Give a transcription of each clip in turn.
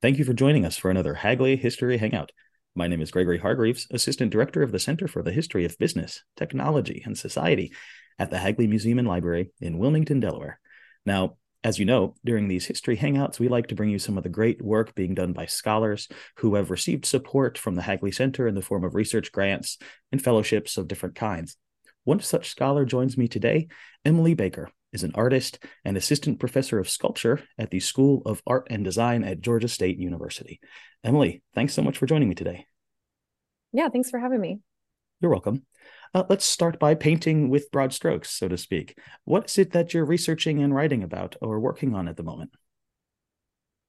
Thank you for joining us for another Hagley History Hangout. My name is Gregory Hargreaves, Assistant Director of the Center for the History of Business, Technology, and Society at the Hagley Museum and Library in Wilmington, Delaware. Now, as you know, during these history hangouts, we like to bring you some of the great work being done by scholars who have received support from the Hagley Center in the form of research grants and fellowships of different kinds. One such scholar joins me today, Emily Baker, is an artist and assistant professor of sculpture at the School of Art and Design at Georgia State University. Emily, thanks so much for joining me today. Yeah, thanks for having me. You're welcome. Uh, let's start by painting with broad strokes, so to speak. What is it that you're researching and writing about or working on at the moment?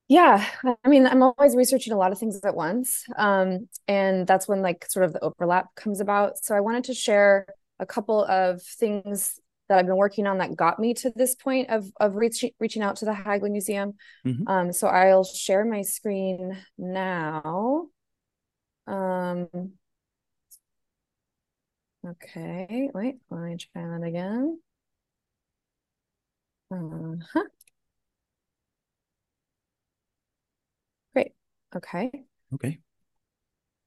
Yeah, I mean, I'm always researching a lot of things at once. Um, and that's when like sort of the overlap comes about. So I wanted to share a couple of things that I've been working on that got me to this point of of reaching reaching out to the Hagley Museum. Mm-hmm. Um, so I'll share my screen now. Um, okay, wait, let me try that again. Uh-huh. Great. Okay. Okay.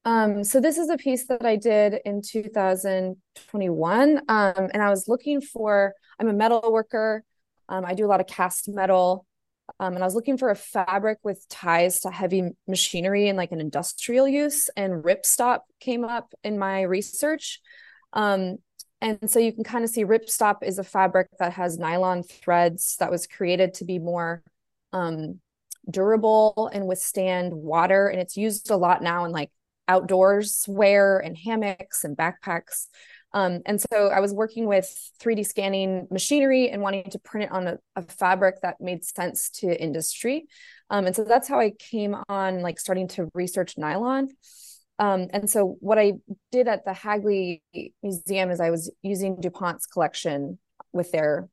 Um, so this is a piece that I did in 2021. Um, and I was looking for, I'm a metal worker. Um, I do a lot of cast metal. Um, and I was looking for a fabric with ties to heavy machinery and like an industrial use. And ripstop came up in my research. Um, and so you can kind of see ripstop is a fabric that has nylon threads that was created to be more um, durable and withstand water. And it's used a lot now in like outdoors wear and hammocks and backpacks. Um, and so I was working with 3D scanning machinery and wanting to print it on a, a fabric that made sense to industry. Um, and so that's how I came on like starting to research nylon. Um, and so what I did at the Hagley Museum is I was using DuPont's collection with their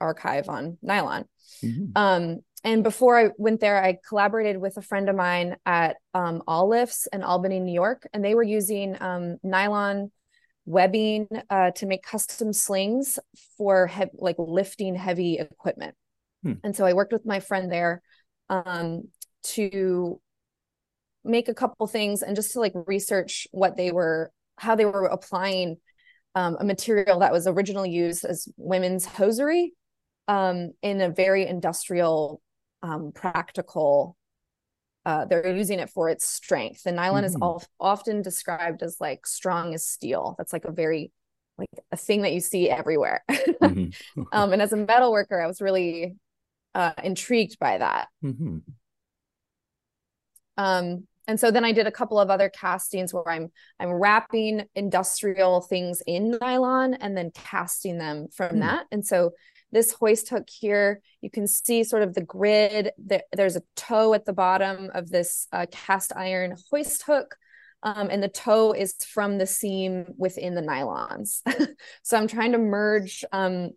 archive on nylon. Mm-hmm. And before I went there, I collaborated with a friend of mine at um, All Lifts in Albany, New York, and they were using um, nylon webbing uh, to make custom slings for he- like lifting heavy equipment. Hmm. And so I worked with my friend there um, to make a couple things and just to like research what they were, how they were applying um, a material that was originally used as women's hosiery um, in a very industrial um, practical uh, they're using it for its strength the nylon mm-hmm. is all, often described as like strong as steel that's like a very like a thing that you see everywhere mm-hmm. um, and as a metal worker i was really uh, intrigued by that mm-hmm. um, and so then i did a couple of other castings where i'm i'm wrapping industrial things in nylon and then casting them from mm. that and so this hoist hook here, you can see sort of the grid. There's a toe at the bottom of this uh, cast iron hoist hook. Um, and the toe is from the seam within the nylons. so I'm trying to merge um,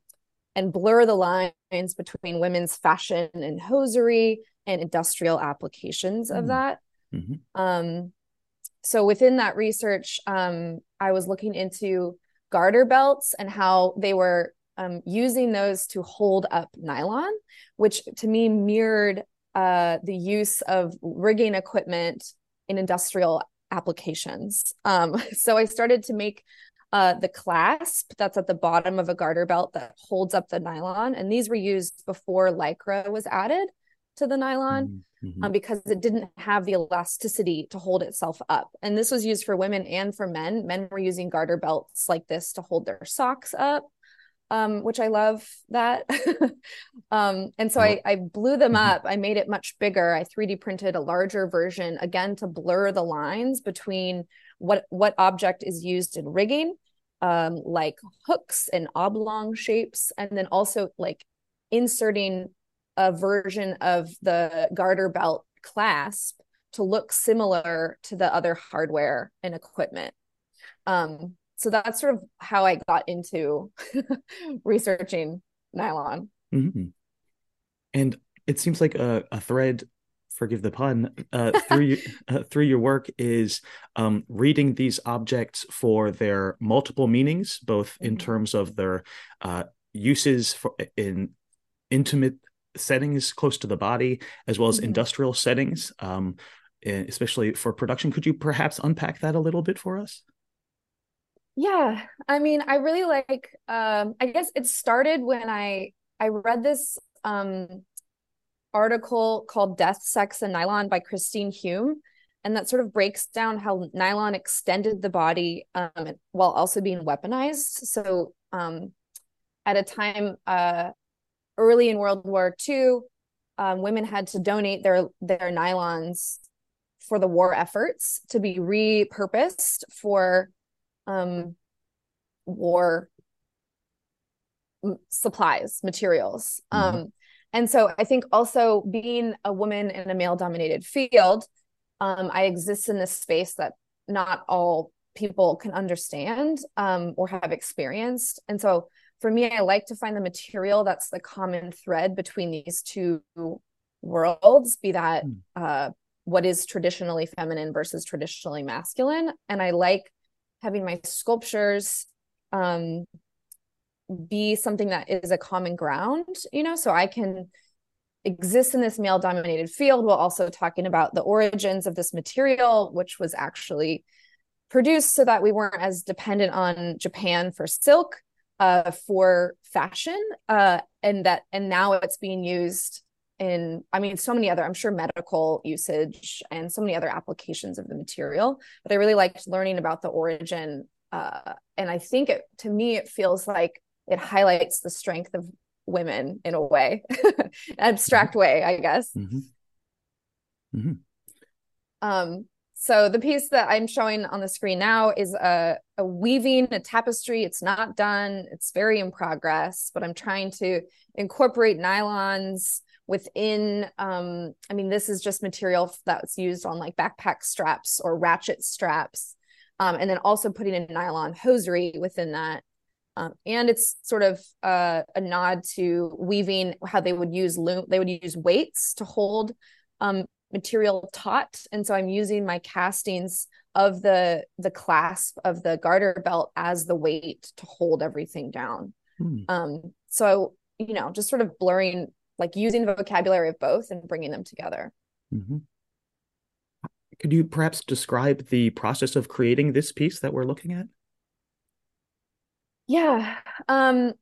and blur the lines between women's fashion and hosiery and industrial applications of mm. that. Mm-hmm. Um, so within that research, um, I was looking into garter belts and how they were um, using those to hold up nylon, which to me mirrored uh, the use of rigging equipment in industrial applications. Um, so I started to make uh, the clasp that's at the bottom of a garter belt that holds up the nylon. And these were used before Lycra was added to the nylon mm-hmm. um, because it didn't have the elasticity to hold itself up. And this was used for women and for men. Men were using garter belts like this to hold their socks up um, which I love that. um, and so I, I blew them mm-hmm. up. I made it much bigger. I 3D printed a larger version again to blur the lines between what what object is used in rigging, um, like hooks and oblong shapes, and then also like inserting a version of the garter belt clasp to look similar to the other hardware and equipment. Um, so that's sort of how I got into researching nylon. Mm-hmm. And it seems like a, a thread, forgive the pun, uh, through your, uh, through your work is um, reading these objects for their multiple meanings, both mm-hmm. in terms of their uh, uses for in intimate settings close to the body as well as mm-hmm. industrial settings, um, especially for production. Could you perhaps unpack that a little bit for us? Yeah, I mean, I really like. Um, I guess it started when I I read this um, article called "Death, Sex, and Nylon" by Christine Hume, and that sort of breaks down how nylon extended the body um, while also being weaponized. So, um, at a time uh, early in World War II, um, women had to donate their their nylons for the war efforts to be repurposed for um, war supplies, materials. Mm-hmm. Um, and so I think also being a woman in a male dominated field, um, I exist in this space that not all people can understand um, or have experienced. And so for me, I like to find the material that's the common thread between these two worlds, be that mm. uh, what is traditionally feminine versus traditionally masculine. And I like having my sculptures um, be something that is a common ground, you know, so I can exist in this male dominated field while also talking about the origins of this material, which was actually produced so that we weren't as dependent on Japan for silk uh, for fashion. Uh, and that, and now it's being used in, I mean, so many other, I'm sure medical usage and so many other applications of the material. But I really liked learning about the origin. Uh, and I think it, to me, it feels like it highlights the strength of women in a way abstract mm-hmm. way i guess mm-hmm. Mm-hmm. um so the piece that i'm showing on the screen now is a, a weaving a tapestry it's not done it's very in progress but i'm trying to incorporate nylons within um i mean this is just material that's used on like backpack straps or ratchet straps um, and then also putting in nylon hosiery within that um, and it's sort of uh, a nod to weaving how they would use loom they would use weights to hold um, material taut and so i'm using my castings of the the clasp of the garter belt as the weight to hold everything down hmm. um, so you know just sort of blurring like using the vocabulary of both and bringing them together mm-hmm. could you perhaps describe the process of creating this piece that we're looking at yeah. Um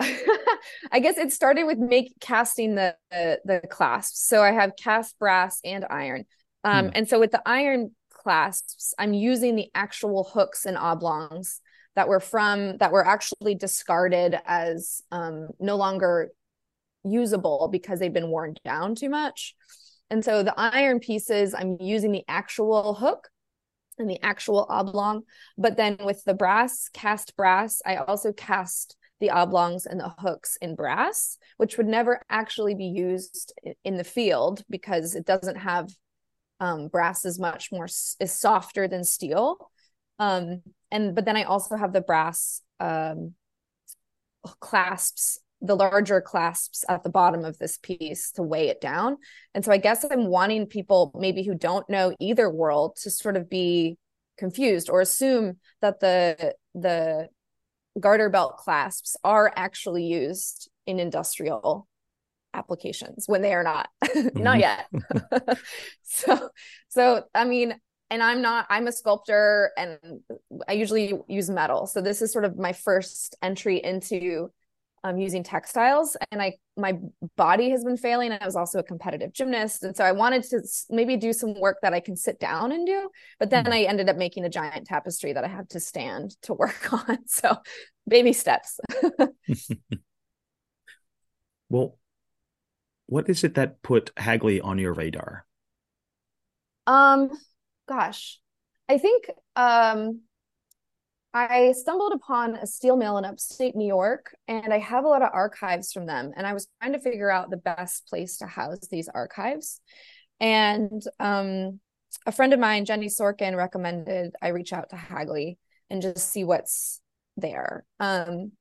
I guess it started with make casting the, the, the clasps. So I have cast brass and iron. Um, hmm. and so with the iron clasps, I'm using the actual hooks and oblongs that were from that were actually discarded as um, no longer usable because they've been worn down too much. And so the iron pieces, I'm using the actual hook and the actual oblong. But then with the brass, cast brass, I also cast the oblongs and the hooks in brass, which would never actually be used in the field because it doesn't have um, brass is much more is softer than steel. Um, and but then I also have the brass um, clasps the larger clasps at the bottom of this piece to weigh it down. And so I guess I'm wanting people maybe who don't know either world to sort of be confused or assume that the the garter belt clasps are actually used in industrial applications when they are not mm-hmm. not yet so so i mean and i'm not i'm a sculptor and i usually use metal so this is sort of my first entry into um, using textiles and i my body has been failing. I was also a competitive gymnast and so i wanted to maybe do some work that i can sit down and do but then mm-hmm. i ended up making a giant tapestry that i had to stand to work on so baby steps. Well what is it that put hagley on your radar? Um gosh. I think um I stumbled upon a steel mill in upstate New York, and I have a lot of archives from them. And I was trying to figure out the best place to house these archives. And um, a friend of mine, Jenny Sorkin, recommended I reach out to Hagley and just see what's there um,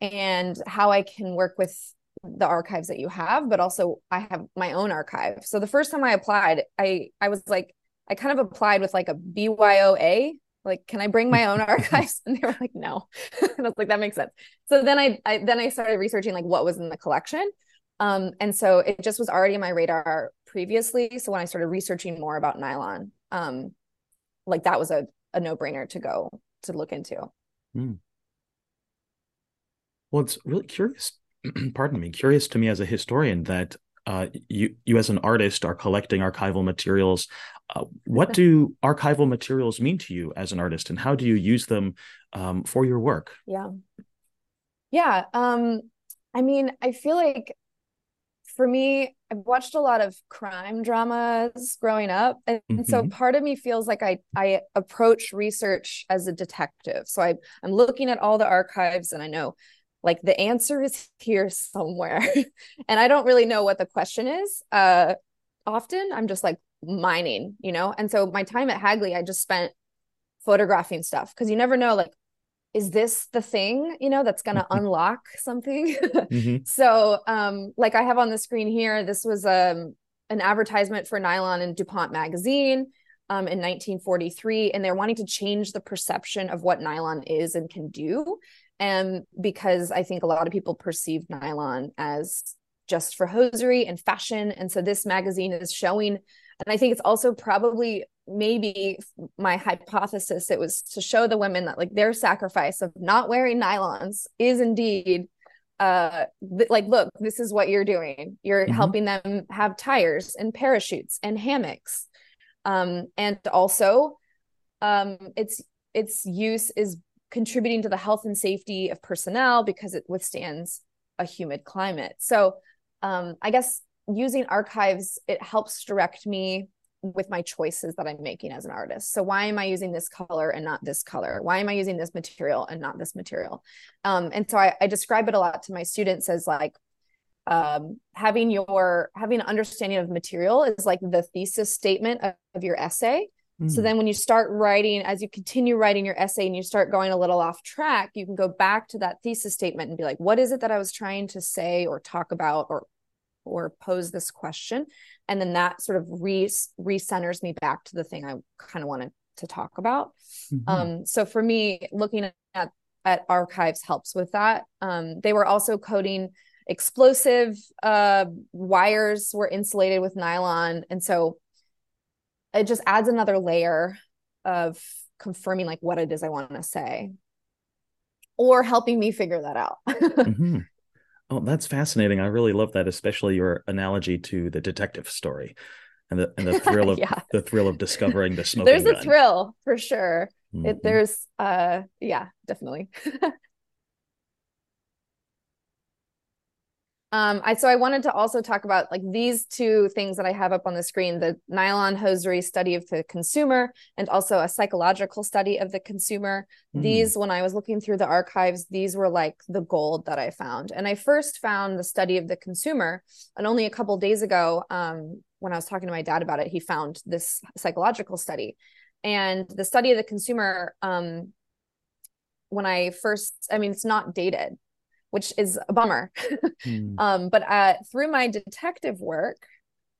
and how I can work with the archives that you have, but also I have my own archive. So the first time I applied, I I was like, I kind of applied with like a BYOA like can i bring my own archives and they were like no and i was like that makes sense so then I, I then i started researching like what was in the collection Um, and so it just was already in my radar previously. So when I started researching more about nylon, um, like that was a, a no brainer to go to look into. Mm. Well, it's really curious. pardon me, curious to me as a historian that uh, you you as an artist are collecting archival materials. Uh, what do archival materials mean to you as an artist, and how do you use them um, for your work? Yeah, yeah. Um, I mean, I feel like for me, I've watched a lot of crime dramas growing up. And, mm-hmm. so part of me feels like I I approach research as a detective. So I I'm looking at all the archives and I know like the answer is here somewhere. and I don't really know what the question is. Uh often I'm just like mining, you know? And so my time at Hagley, I just spent photographing stuff because you never know like is this the thing you know that's going to mm-hmm. unlock something mm-hmm. so um like i have on the screen here this was um an advertisement for nylon in dupont magazine um, in 1943 and they're wanting to change the perception of what nylon is and can do and because i think a lot of people perceive nylon as just for hosiery and fashion and so this magazine is showing and i think it's also probably maybe my hypothesis it was to show the women that like their sacrifice of not wearing nylons is indeed uh th- like look this is what you're doing. You're mm-hmm. helping them have tires and parachutes and hammocks. Um and also um its its use is contributing to the health and safety of personnel because it withstands a humid climate. So um i guess using archives it helps direct me with my choices that I'm making as an artist. So why am I using this color and not this color? Why am I using this material and not this material? Um, and so I, I describe it a lot to my students as like um, having your having an understanding of material is like the thesis statement of, of your essay. Mm. So then when you start writing, as you continue writing your essay and you start going a little off track, you can go back to that thesis statement and be like, what is it that I was trying to say or talk about or or pose this question. And then that sort of re recenters me back to the thing i kind of wanted to talk about. Mm-hmm. um, so for me looking at at archives helps with that. Um, they were also coding explosive uh, wires were insulated with nylon. And so it just adds another layer of confirming like what it is i want to say or helping me figure that out. Mm-hmm. Oh, that's fascinating. I really love that, especially your analogy to the detective story and the and the thrill of yeah. the thrill of discovering the smoking. There's gun. a thrill for sure. Mm-hmm. It there's uh yeah, definitely. Um, I so I wanted to also talk about like these two things that I have up on the screen: the nylon hosiery study of the consumer, and also a psychological study of the consumer. Mm. These, when I was looking through the archives, these were like the gold that I found. And I first found the study of the consumer, and only a couple days ago, um, when I was talking to my dad about it, he found this psychological study, and the study of the consumer. Um, when I first, I mean, it's not dated which is a bummer. mm. um, but uh, through my detective work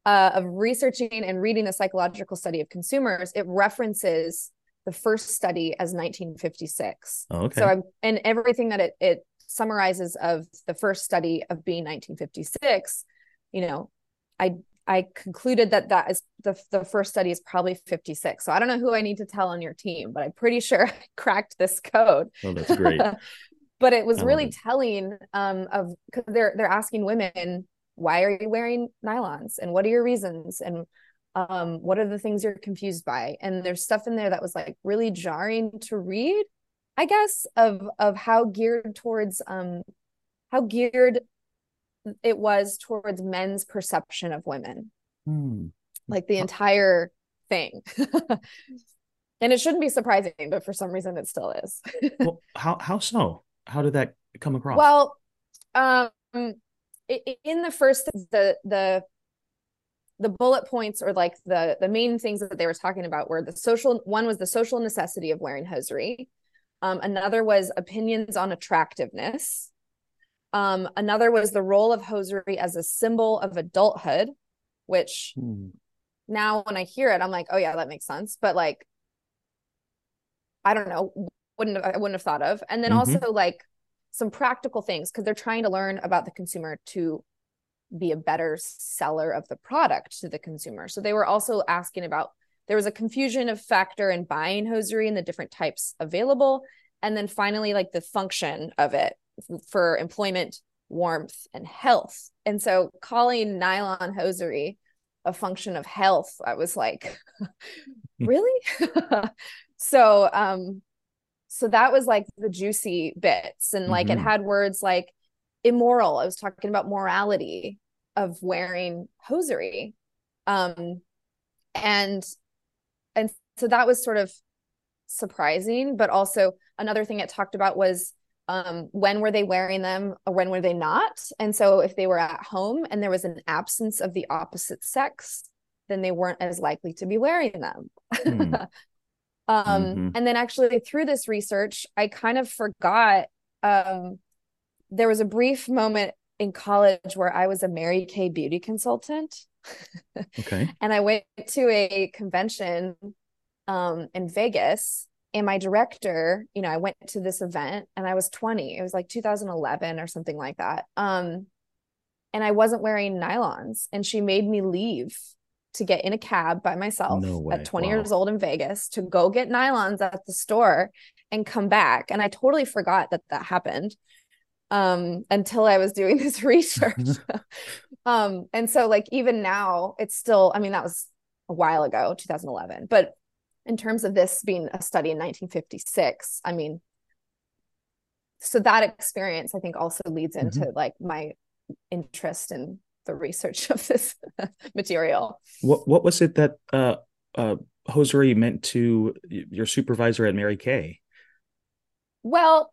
uh, of researching and reading the psychological study of consumers, it references the first study as 1956. Oh, okay. So I'm, and everything that it, it summarizes of the first study of being 1956, you know, I I concluded that that is the the first study is probably 56. So I don't know who I need to tell on your team, but I'm pretty sure I cracked this code. Oh, that's great. but it was really telling um, of because they're they're asking women why are you wearing nylons? And what are your reasons? And um, what are the things you're confused by? And there's stuff in there that was like really jarring to read i guess of of how geared towards um how geared it was towards men's perception of women. Hmm. like the entire thing. And it shouldn't be surprising but for some reason it still is. Well how how so how did that come across? Well, um, in the first the the the bullet points or like the the main things that they were talking about were the social one was the social necessity of wearing hosiery um, another was opinions on attractiveness um, another was the role of hosiery as a symbol of adulthood which hmm. now when i hear it i'm like oh yeah that makes sense but like i don't know wouldn't have, I wouldn't have thought of. And then mm-hmm. also like some practical things because they're trying to learn about the consumer to be a better seller of the product to the consumer. So they were also asking about there was a confusion of factor in buying hosiery and the different types available. And then finally, like the function of it for employment, warmth, and health. And so calling nylon hosiery a function of health, I was like, really? so um so that was like the juicy bits and like mm-hmm. it had words like immoral i was talking about morality of wearing hosiery um and and so that was sort of surprising but also another thing it talked about was um, when were they wearing them or when were they not and so if they were at home and there was an absence of the opposite sex then they weren't as likely to be wearing them mm. um, mm-hmm. and then actually through this research i kind of forgot um, there was a brief moment in college where I was a Mary Kay beauty consultant. Okay. and I went to a convention um, in Vegas and my director, you know, I went to this event and I was 20. It was like 2011 or something like that. Um, and I wasn't wearing nylons and she made me leave to get in a cab by myself no at 20 wow. years old in Vegas to go get nylons at the store and come back. And I totally forgot that that happened um until I was doing this research. um and so like even now it's still I mean that was a while ago 2011 but in terms of this being a study in 1956 I mean so that experience I think also leads into mm-hmm. like my interest in the research of this material. What what was it that uh uh hosiery meant to your supervisor at Mary Kay? Well,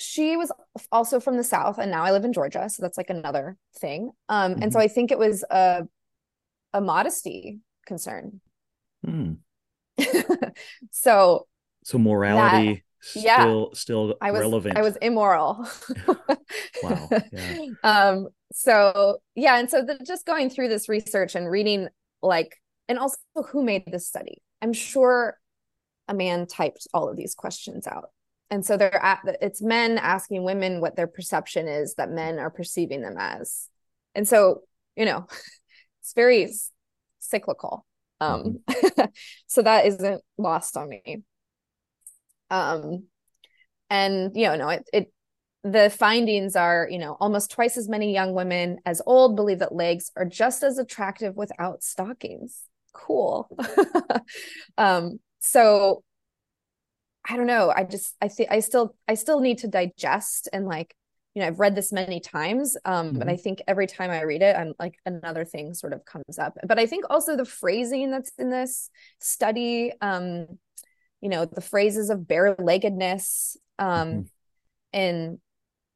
she was also from the south and now i live in georgia so that's like another thing um mm-hmm. and so mm-hmm. i think it was a a modesty concern mm. so so morality that, yeah, still still I was, relevant i was immoral wow yeah. um so yeah and so the, just going through this research and reading like and also who made this study. I'm sure a man typed all of these questions out. And so they're at it's men asking women what their perception is that men are perceiving them as. And so you know it's very cyclical. Um mm-hmm. so that isn't lost on me. Um and you know no it, it the findings are you know almost twice as many young women as old believe that legs are just as attractive without stockings cool um so I don't know. I just I think I still I still need to digest and like you know I've read this many times um mm-hmm. but I think every time I read it I'm like another thing sort of comes up. But I think also the phrasing that's in this study um you know the phrases of bare-leggedness um mm-hmm. and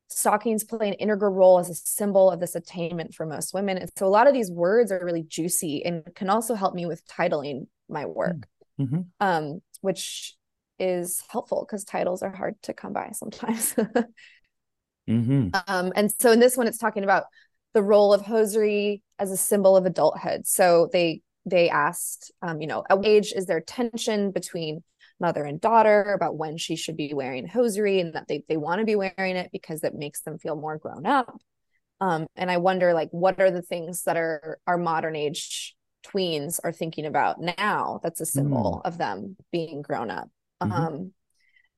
stockings play an integral role as a symbol of this attainment for most women. And so a lot of these words are really juicy and can also help me with titling my work. Mm-hmm. Um which is helpful because titles are hard to come by sometimes. mm-hmm. um, and so in this one, it's talking about the role of hosiery as a symbol of adulthood. So they they asked, um, you know, at what age is there tension between mother and daughter about when she should be wearing hosiery and that they, they want to be wearing it because that makes them feel more grown up. Um, and I wonder like what are the things that are our modern age tweens are thinking about now that's a symbol mm. of them being grown up mm-hmm. um,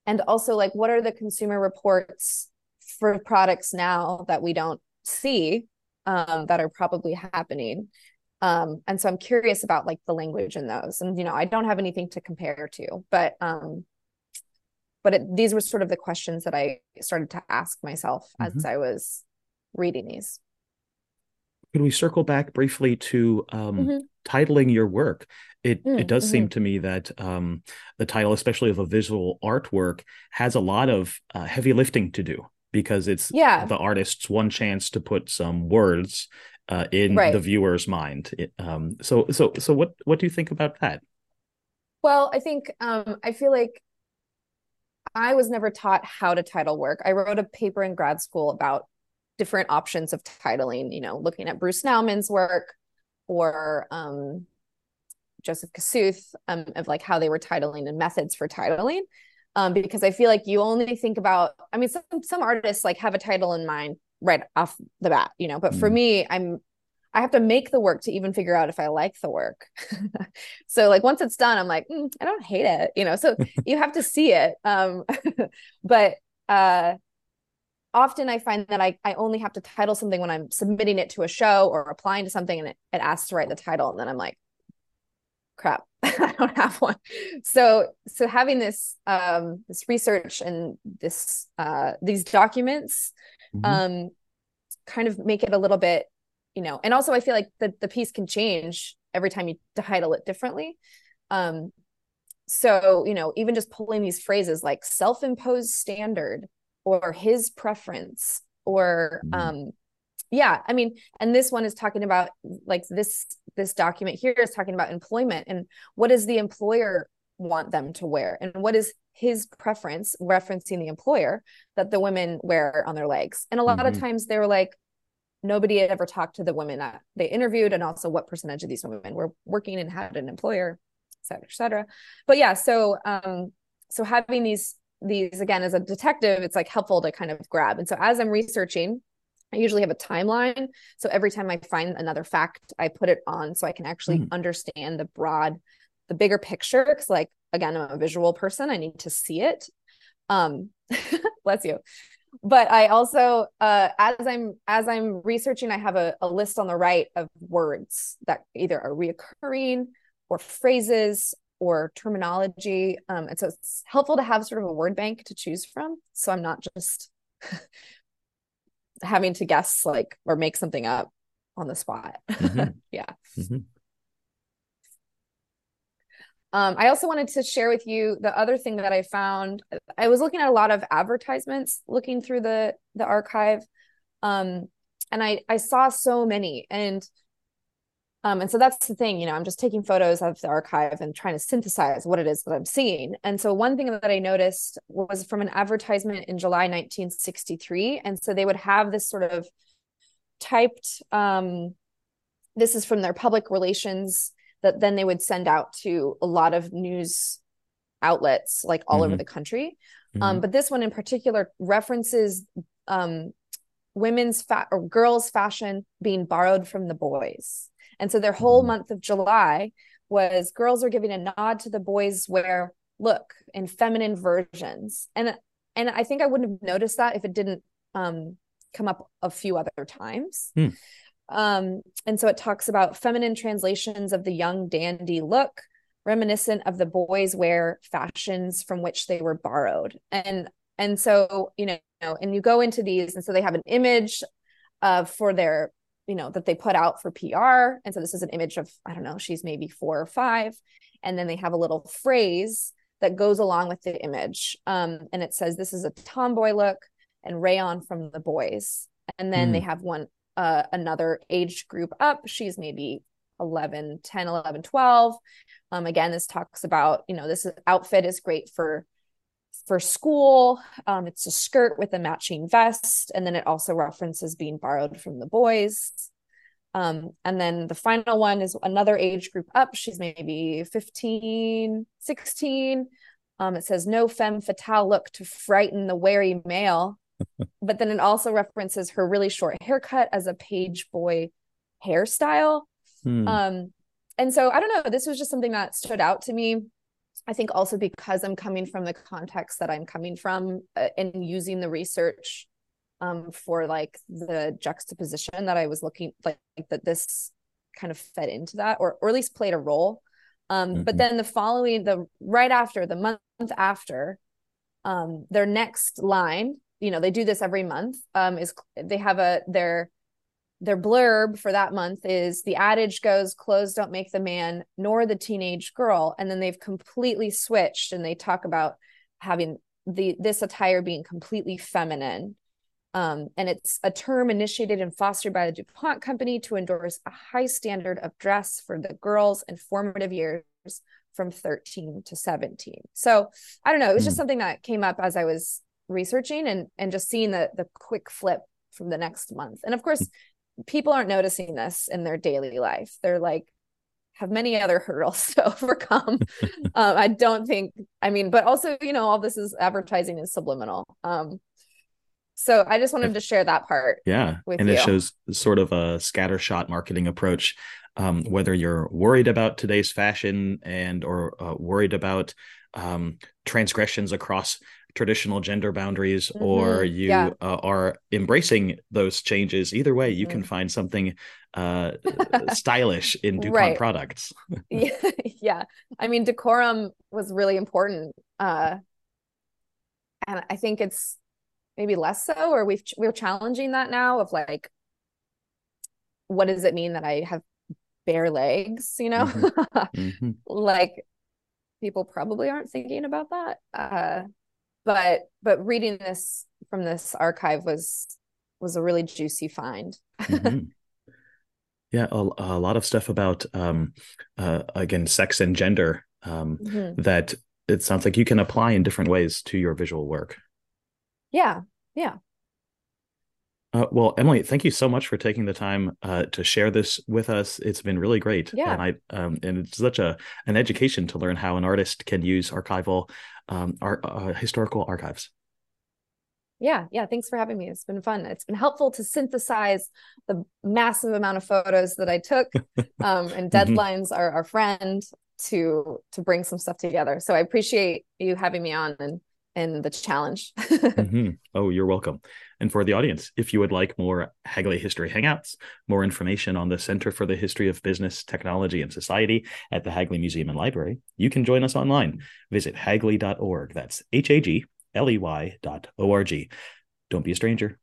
and also like what are the consumer reports for products now that we don't see um, that are probably happening um, and so i'm curious about like the language in those and you know i don't have anything to compare to but um but it, these were sort of the questions that i started to ask myself mm-hmm. as i was reading these can we circle back briefly to um, mm-hmm. titling your work? It mm, it does mm-hmm. seem to me that um, the title, especially of a visual artwork, has a lot of uh, heavy lifting to do because it's yeah. the artist's one chance to put some words uh, in right. the viewer's mind. Um, so so so what what do you think about that? Well, I think um, I feel like I was never taught how to title work. I wrote a paper in grad school about different options of titling, you know, looking at Bruce Nauman's work or um, Joseph Kosuth um, of like how they were titling and methods for titling. Um, because I feel like you only think about, I mean, some, some artists like have a title in mind right off the bat, you know. But mm. for me, I'm I have to make the work to even figure out if I like the work. so like once it's done, I'm like, mm, I don't hate it, you know. So you have to see it. Um, but uh, often I find that I I only have to title something when I'm submitting it to a show or applying to something, and it, it asks to write the title, and then I'm like, crap, I don't have one. So so having this um, this research and this uh, these documents mm-hmm. um, kind of make it a little bit you know and also i feel like the, the piece can change every time you title it differently um so you know even just pulling these phrases like self-imposed standard or his preference or mm-hmm. um yeah i mean and this one is talking about like this this document here is talking about employment and what is the employer want them to wear? And what is his preference referencing the employer that the women wear on their legs? And a lot mm-hmm. of times they were like nobody had ever talked to the women that they interviewed and also what percentage of these women were working and had an employer et cetera et cetera. But yeah so um so having these these again as a detective it's like helpful to kind of grab. And so as i'm researching i usually have a timeline. So every time i find another fact i put it on so i can actually mm. understand the broad the bigger picture because like again i'm a visual person i need to see it um bless you but I also uh, as I'm as I'm researching, I have a, a list on the right of words that either are reoccurring or phrases or terminology. Um, and so it's helpful to have sort of a word bank to choose from. So I'm not just having to guess like or make something up on the spot. Mm-hmm. yeah. Mm-hmm. Um, I also wanted to share with you the other thing that I found. I was looking at a lot of advertisements, looking through the the archive, um, and I I saw so many, and um, and so that's the thing, you know, I'm just taking photos of the archive and trying to synthesize what it is that I'm seeing. And so one thing that I noticed was from an advertisement in July 1963, and so they would have this sort of typed. Um, this is from their public relations that then they would send out to a lot of news outlets like all mm-hmm. over the country. Um, mm-hmm. Um, but this one in particular references um, women's fat or girls' fashion being borrowed from the boys. And so their whole mm-hmm. month of July was girls are giving a nod to the boys wear look in feminine versions. And and I think I wouldn't have noticed that if it didn't um, come up a few other times. Mm. Um, and so it talks about feminine translations of the young dandy look, reminiscent of the boys' wear fashions from which they were borrowed. And and so you know, and you go into these, and so they have an image uh, for their you know that they put out for PR. And so this is an image of I don't know, she's maybe four or five, and then they have a little phrase that goes along with the image, um, and it says this is a tomboy look and rayon from the boys. And then mm. they have one uh, another age group up. She's maybe 11, 10, 11, 12. Um, again, this talks about, you know, this outfit is great for for school. Um, it's a skirt with a matching vest. And then it also references being borrowed from the boys. Um, and then the final one is another age group up. She's maybe 15, 16. Um, it says no femme fatale look to frighten the wary male but then it also references her really short haircut as a page boy hairstyle. Hmm. Um, and so I don't know, this was just something that stood out to me. I think also because I'm coming from the context that I'm coming from uh, and using the research um, for like the juxtaposition that I was looking like, like that this kind of fed into that or or at least played a role. Um, mm-hmm. but then the following the right after the month after um, their next line you know they do this every month um is they have a their their blurb for that month is the adage goes clothes don't make the man nor the teenage girl and then they've completely switched and they talk about having the this attire being completely feminine um, and it's a term initiated and fostered by the DuPont company to endorse a high standard of dress for the girls in formative years from 13 to 17. So I don't know. It was just hmm. something that came up as I was researching and and just seeing the the quick flip from the next month and of course people aren't noticing this in their daily life they're like have many other hurdles to overcome um, i don't think i mean but also you know all this is advertising is subliminal um so I just wanted to share that part. Yeah. and you. it shows sort of a scattershot marketing approach. Um, whether you're worried about today's fashion and or uh, worried about um, transgressions across traditional gender boundaries mm-hmm. or you yeah. uh, are embracing those changes either way you mm-hmm. can find something uh, stylish in DuPont right. products yeah. yeah i mean decorum was really important uh, and i think it's maybe less so or we've we're challenging that now of like what does it mean that i have bare legs you know mm-hmm. mm-hmm. like people probably aren't thinking about that uh but but reading this from this archive was was a really juicy find mm-hmm. yeah a, a, lot of stuff about um uh again sex and gender um mm-hmm. that it sounds like you can apply in different ways to your visual work yeah yeah uh, well, Emily, thank you so much for taking the time uh, to share this with us. It's been really great, yeah. and I um, and it's such a an education to learn how an artist can use archival um, our uh, historical archives. Yeah, yeah. Thanks for having me. It's been fun. It's been helpful to synthesize the massive amount of photos that I took, um, and mm-hmm. deadlines are our friend to to bring some stuff together. So I appreciate you having me on and and the challenge. mm-hmm. Oh, you're welcome. And for the audience, if you would like more Hagley History Hangouts, more information on the Center for the History of Business, Technology, and Society at the Hagley Museum and Library, you can join us online. Visit hagley.org. That's H A G L E Y dot O R G. Don't be a stranger.